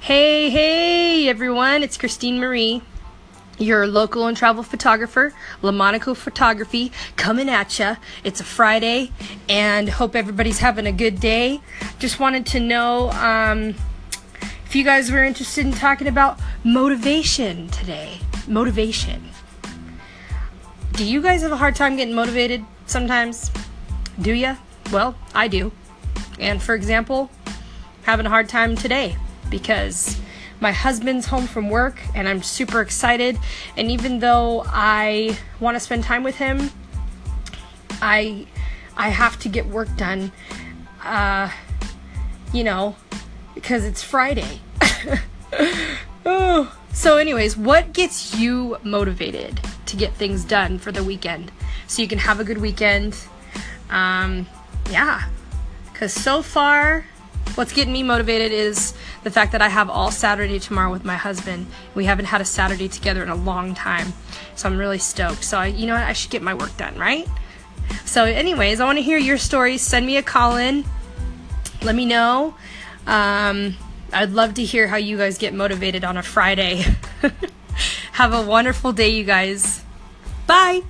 Hey, hey, everyone, it's Christine Marie, your local and travel photographer, LaMonaco Photography, coming at ya. It's a Friday, and hope everybody's having a good day. Just wanted to know um, if you guys were interested in talking about motivation today. Motivation. Do you guys have a hard time getting motivated sometimes? Do ya? Well, I do. And for example, having a hard time today because my husband's home from work and I'm super excited. And even though I want to spend time with him, I I have to get work done. Uh, you know, because it's Friday. oh. So, anyways, what gets you motivated to get things done for the weekend so you can have a good weekend? Um, yeah, because so far what's getting me motivated is the fact that I have all Saturday tomorrow with my husband. We haven't had a Saturday together in a long time. So I'm really stoked. So, I, you know what? I should get my work done, right? So, anyways, I want to hear your stories. Send me a call in. Let me know. Um, I'd love to hear how you guys get motivated on a Friday. have a wonderful day, you guys. Bye.